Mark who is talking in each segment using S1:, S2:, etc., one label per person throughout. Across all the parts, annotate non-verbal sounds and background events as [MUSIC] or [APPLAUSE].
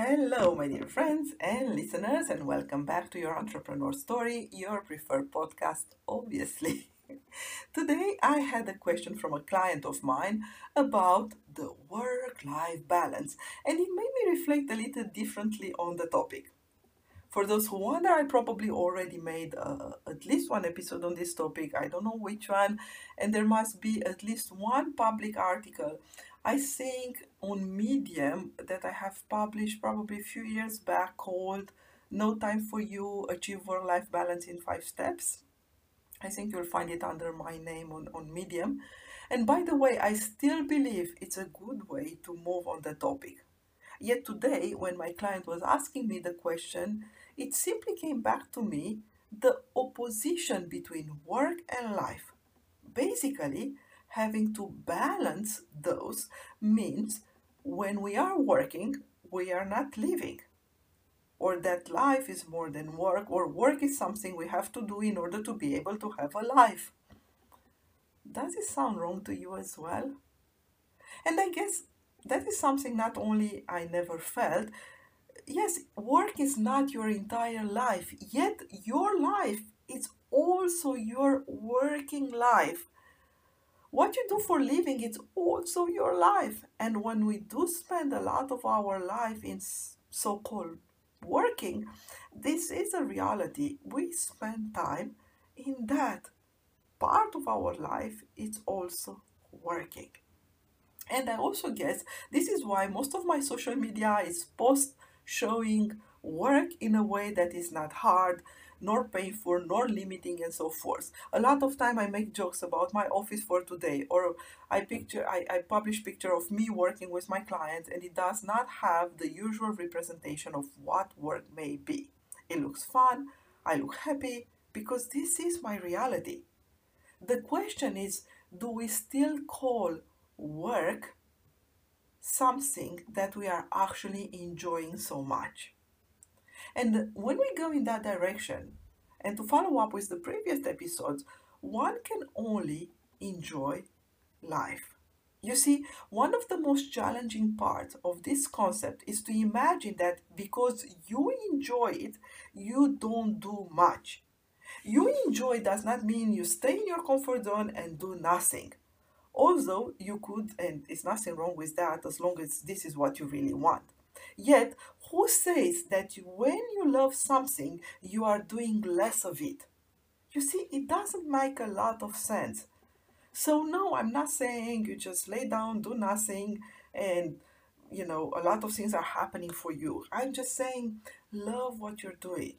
S1: Hello, my dear friends and listeners, and welcome back to your entrepreneur story, your preferred podcast, obviously. [LAUGHS] Today, I had a question from a client of mine about the work life balance, and it made me reflect a little differently on the topic. For those who wonder, I probably already made uh, at least one episode on this topic. I don't know which one, and there must be at least one public article I think on Medium that I have published probably a few years back called No Time for You Achieve Work Life Balance in Five Steps. I think you'll find it under my name on, on Medium. And by the way, I still believe it's a good way to move on the topic. Yet today, when my client was asking me the question, it simply came back to me the opposition between work and life. Basically, having to balance those means when we are working, we are not living. Or that life is more than work, or work is something we have to do in order to be able to have a life. Does it sound wrong to you as well? And I guess that is something not only I never felt. Yes, work is not your entire life, yet your life is also your working life what you do for living is also your life. And when we do spend a lot of our life in so-called working this is a reality. We spend time in that part of our life is also working. And i also guess this is why most of my social media is post showing work in a way that is not hard nor painful, nor limiting, and so forth. A lot of time I make jokes about my office for today, or I picture I, I publish picture of me working with my clients, and it does not have the usual representation of what work may be. It looks fun, I look happy, because this is my reality. The question is, do we still call work something that we are actually enjoying so much? And when we go in that direction, and to follow up with the previous episodes, one can only enjoy life. You see, one of the most challenging parts of this concept is to imagine that because you enjoy it, you don't do much. You enjoy does not mean you stay in your comfort zone and do nothing. Although you could, and it's nothing wrong with that as long as this is what you really want. Yet, who says that when you love something, you are doing less of it? You see, it doesn't make a lot of sense. So, no, I'm not saying you just lay down, do nothing, and you know, a lot of things are happening for you. I'm just saying, love what you're doing,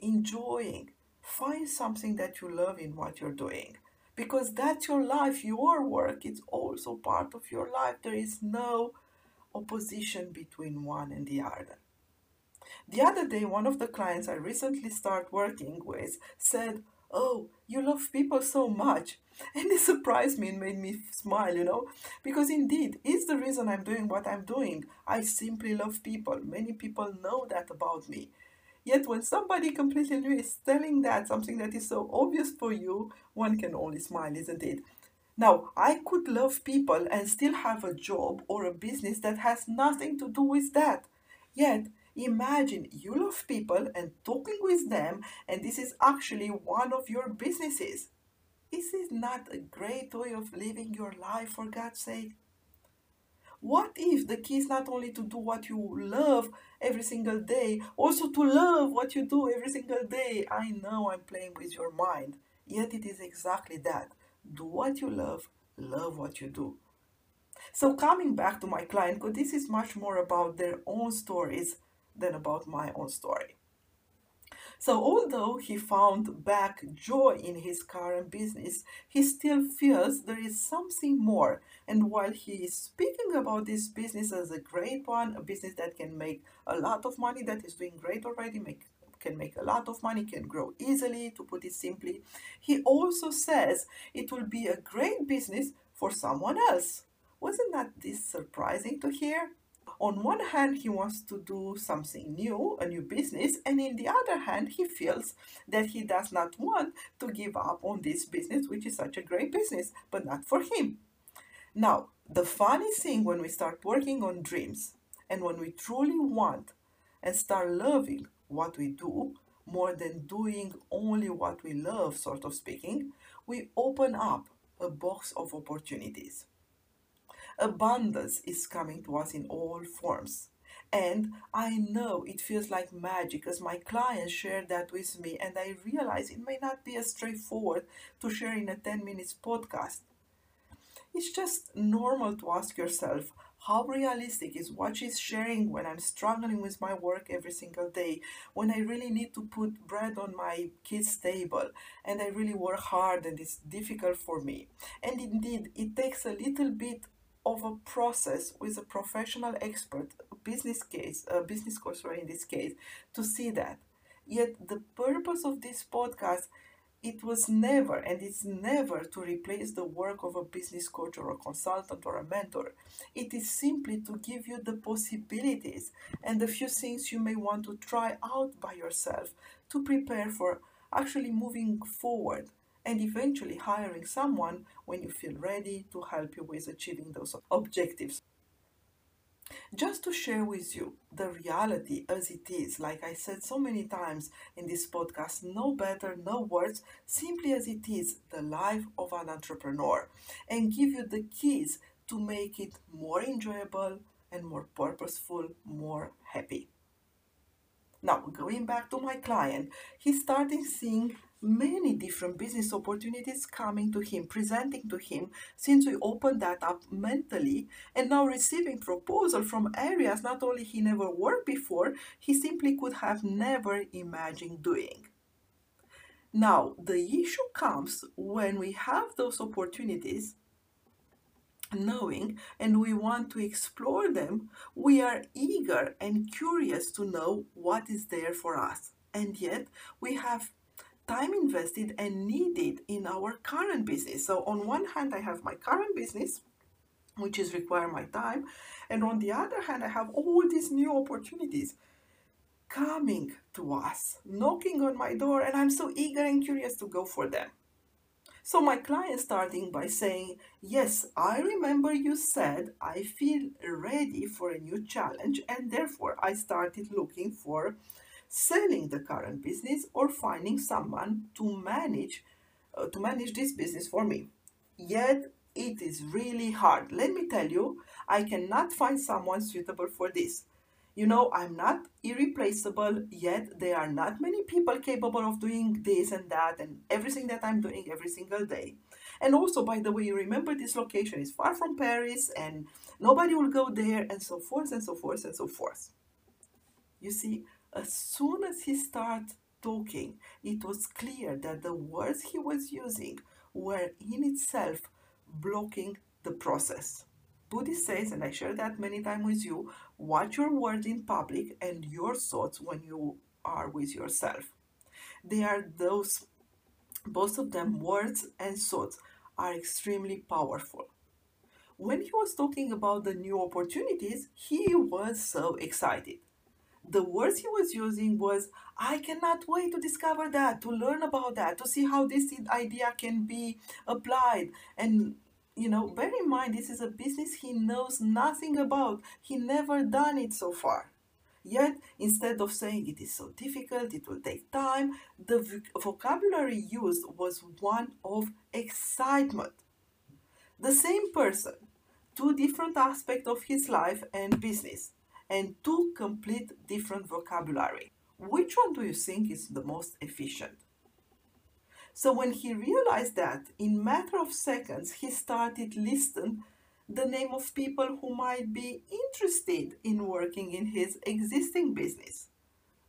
S1: enjoying, find something that you love in what you're doing because that's your life, your work It's also part of your life. There is no opposition between one and the other. The other day, one of the clients I recently started working with said, Oh, you love people so much. [LAUGHS] And it surprised me and made me smile, you know, because indeed, it's the reason I'm doing what I'm doing. I simply love people. Many people know that about me. Yet, when somebody completely new is telling that something that is so obvious for you, one can only smile, isn't it? Now, I could love people and still have a job or a business that has nothing to do with that. Yet, imagine you love people and talking with them, and this is actually one of your businesses. Is this not a great way of living your life, for God's sake? What if the key is not only to do what you love every single day, also to love what you do every single day? I know I'm playing with your mind, yet it is exactly that do what you love, love what you do. So, coming back to my client, because this is much more about their own stories than about my own story. So, although he found back joy in his current business, he still feels there is something more. And while he is speaking about this business as a great one, a business that can make a lot of money, that is doing great already, make can make a lot of money, can grow easily, to put it simply. He also says it will be a great business for someone else. Wasn't that this surprising to hear? on one hand, he wants to do something new, a new business, and in the other hand, he feels that he does not want to give up on this business, which is such a great business, but not for him. Now, the funny thing when we start working on dreams and when we truly want and start loving what we do more than doing only what we love, sort of speaking, we open up a box of opportunities. Abundance is coming to us in all forms. And I know it feels like magic as my clients share that with me, and I realize it may not be as straightforward to share in a 10 minutes podcast. It's just normal to ask yourself how realistic is what she's sharing when I'm struggling with my work every single day, when I really need to put bread on my kids' table, and I really work hard and it's difficult for me. And indeed, it takes a little bit of a process with a professional expert, a business case, a business coach, in this case, to see that. Yet the purpose of this podcast, it was never and it's never to replace the work of a business coach or a consultant or a mentor. It is simply to give you the possibilities and the few things you may want to try out by yourself to prepare for actually moving forward and eventually hiring someone when you feel ready to help you with achieving those objectives. Just to share with you the reality as it is, like I said so many times in this podcast, no better, no words, simply as it is the life of an entrepreneur, and give you the keys to make it more enjoyable and more purposeful, more happy. Now, going back to my client, he started seeing many different business opportunities coming to him, presenting to him, since we opened that up mentally, and now receiving proposal from areas not only he never worked before, he simply could have never imagined doing. Now, the issue comes when we have those opportunities knowing and we want to explore them, we are eager and curious to know what is there for us. And yet, we have time invested and needed in our current business. So on one hand, I have my current business, which is require my time, and on the other hand, I have all these new opportunities coming to us, knocking on my door, and I'm so eager and curious to go for them. So my client starting by saying, Yes, I remember you said I feel ready for a new challenge, and therefore I started looking for selling the current business or finding someone to manage uh, to manage this business for me. Yet it is really hard. Let me tell you i cannot find someone suitable for this. You know i'm not irreplaceable yet there are not many people capable of doing this and that and everything that i'm doing every single day. And also by the way you remember this location is far from paris and nobody will go there and so forth and so forth and so forth. You see as soon as he started talking, it was clear that the words he was using were in itself blocking the process. Buddhist says, and I share that many times with you, watch your words in public and your thoughts when you are with yourself. They are those, both of them, words and thoughts, are extremely powerful. When he was talking about the new opportunities, he was so excited the words he was using was i cannot wait to discover that to learn about that to see how this idea can be applied. And you know bear in mind this is a business he knows nothing about. He never done it so far. Yet instead of saying it is so difficult it will take time the vocabulary used was one of excitement. The same person two different aspects of his life and business and two complete different vocabulary. Which one do you think is the most efficient? So when he realized that, in matter of seconds, he started listing the name of people who might be interested in working in his existing business,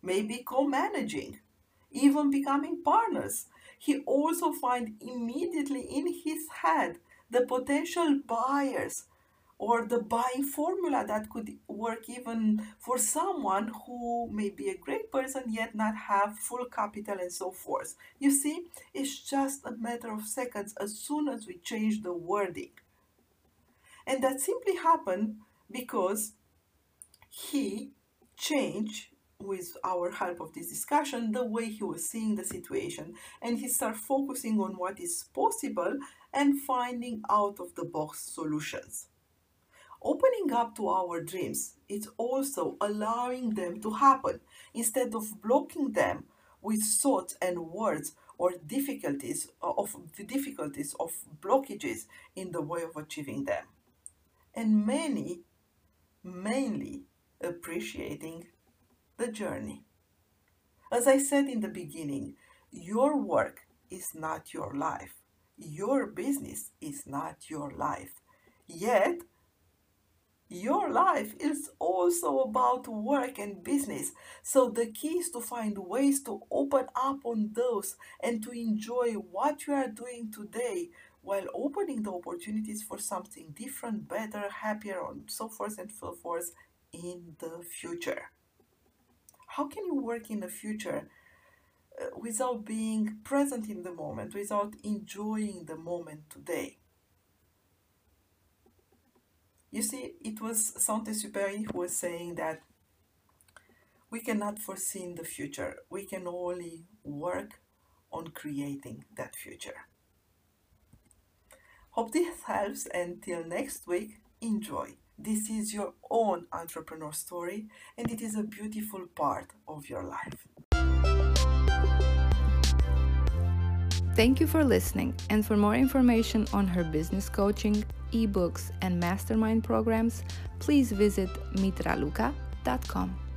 S1: maybe co-managing, even becoming partners. He also find immediately in his head the potential buyers or the buying formula that could work even for someone who may be a great person yet not have full capital and so forth. You see, it's just a matter of seconds as soon as we change the wording. And that simply happened because he changed with our help of this discussion the way he was seeing the situation and he started focusing on what is possible and finding out of the box solutions opening up to our dreams it's also allowing them to happen instead of blocking them with thoughts and words or difficulties uh, of the difficulties of blockages in the way of achieving them and many mainly appreciating the journey. As I said in the beginning, your work is not your life. Your business is not your life. Yet, your life is also about work and business. So the key is to find ways to open up on those and to enjoy what you are doing today while opening the opportunities for something different, better, happier, and so forth and so forth in the future. How can you work in the future uh, without being present in the moment, without enjoying the moment today? You see, it was Saint-Exupéry who was saying that we cannot foresee in the future. We can only work on creating that future. Hope this helps. Until next week, enjoy. This is your own entrepreneur story and it is a beautiful part of your life.
S2: Thank you for listening. And for more information on her business coaching, ebooks, and mastermind programs, please visit mitraluka.com.